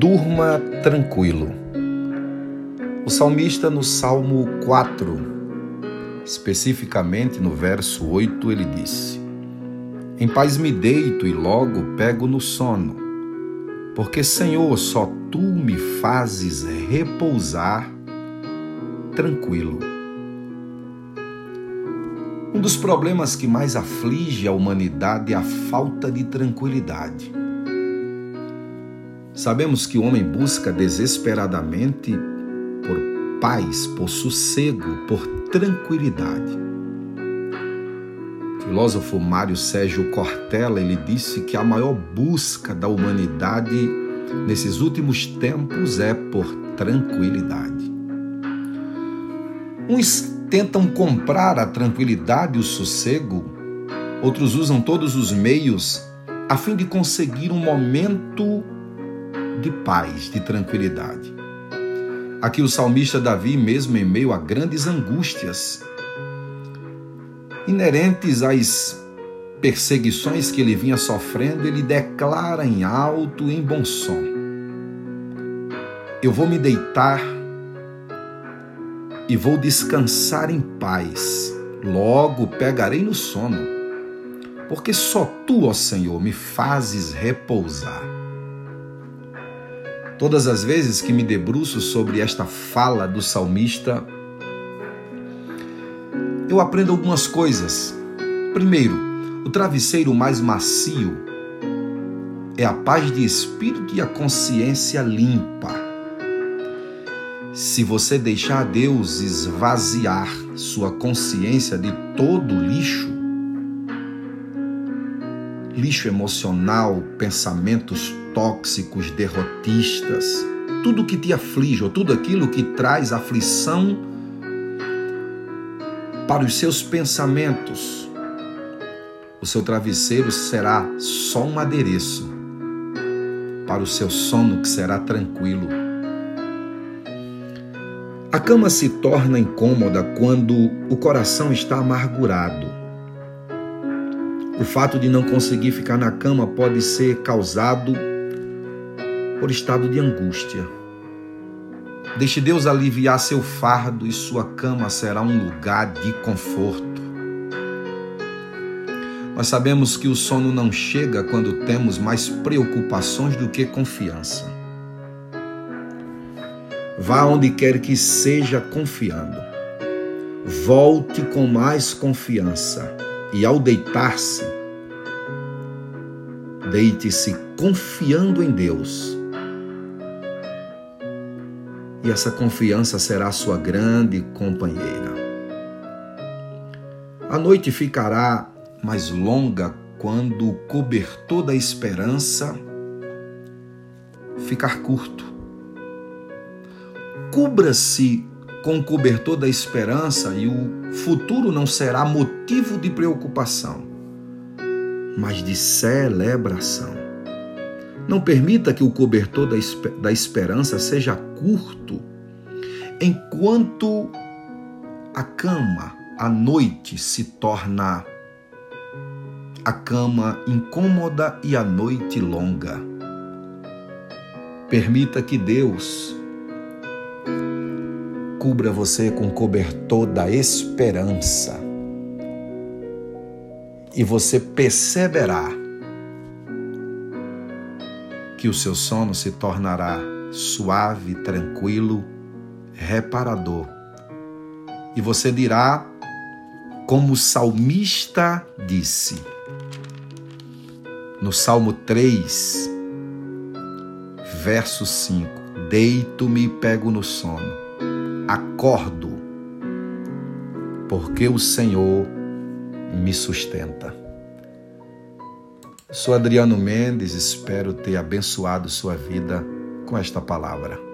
Durma tranquilo. O salmista no Salmo 4, especificamente no verso 8, ele disse: Em paz me deito e logo pego no sono, porque, Senhor, só tu me fazes repousar tranquilo. Um dos problemas que mais aflige a humanidade é a falta de tranquilidade. Sabemos que o homem busca desesperadamente por paz, por sossego, por tranquilidade. O filósofo Mário Sérgio Cortella, ele disse que a maior busca da humanidade nesses últimos tempos é por tranquilidade. Uns tentam comprar a tranquilidade e o sossego, outros usam todos os meios a fim de conseguir um momento de paz, de tranquilidade. Aqui o salmista Davi, mesmo em meio a grandes angústias, inerentes às perseguições que ele vinha sofrendo, ele declara em alto e em bom som: Eu vou me deitar e vou descansar em paz. Logo pegarei no sono, porque só tu, ó Senhor, me fazes repousar. Todas as vezes que me debruço sobre esta fala do salmista, eu aprendo algumas coisas. Primeiro, o travesseiro mais macio é a paz de espírito e a consciência limpa. Se você deixar Deus esvaziar sua consciência de todo lixo, lixo emocional, pensamentos tóxicos, derrotistas, tudo que te aflige, ou tudo aquilo que traz aflição para os seus pensamentos, o seu travesseiro será só um adereço para o seu sono que será tranquilo. A cama se torna incômoda quando o coração está amargurado o fato de não conseguir ficar na cama pode ser causado por estado de angústia. Deixe Deus aliviar seu fardo e sua cama será um lugar de conforto. Nós sabemos que o sono não chega quando temos mais preocupações do que confiança. Vá onde quer que seja confiando. Volte com mais confiança e ao deitar-se, deite-se confiando em Deus. E essa confiança será sua grande companheira. A noite ficará mais longa quando o cobertor da esperança ficar curto. Cubra-se com o cobertor da esperança e o futuro não será motivo de preocupação, mas de celebração. Não permita que o cobertor da esperança seja curto, enquanto a cama, a noite, se torna a cama incômoda e a noite longa. Permita que Deus cubra você com o cobertor da esperança. E você perceberá que o seu sono se tornará suave, tranquilo, reparador. E você dirá, como o salmista disse, no Salmo 3, verso 5: Deito-me e pego no sono acordo, porque o Senhor me sustenta. Sou Adriano Mendes, espero ter abençoado sua vida com esta palavra.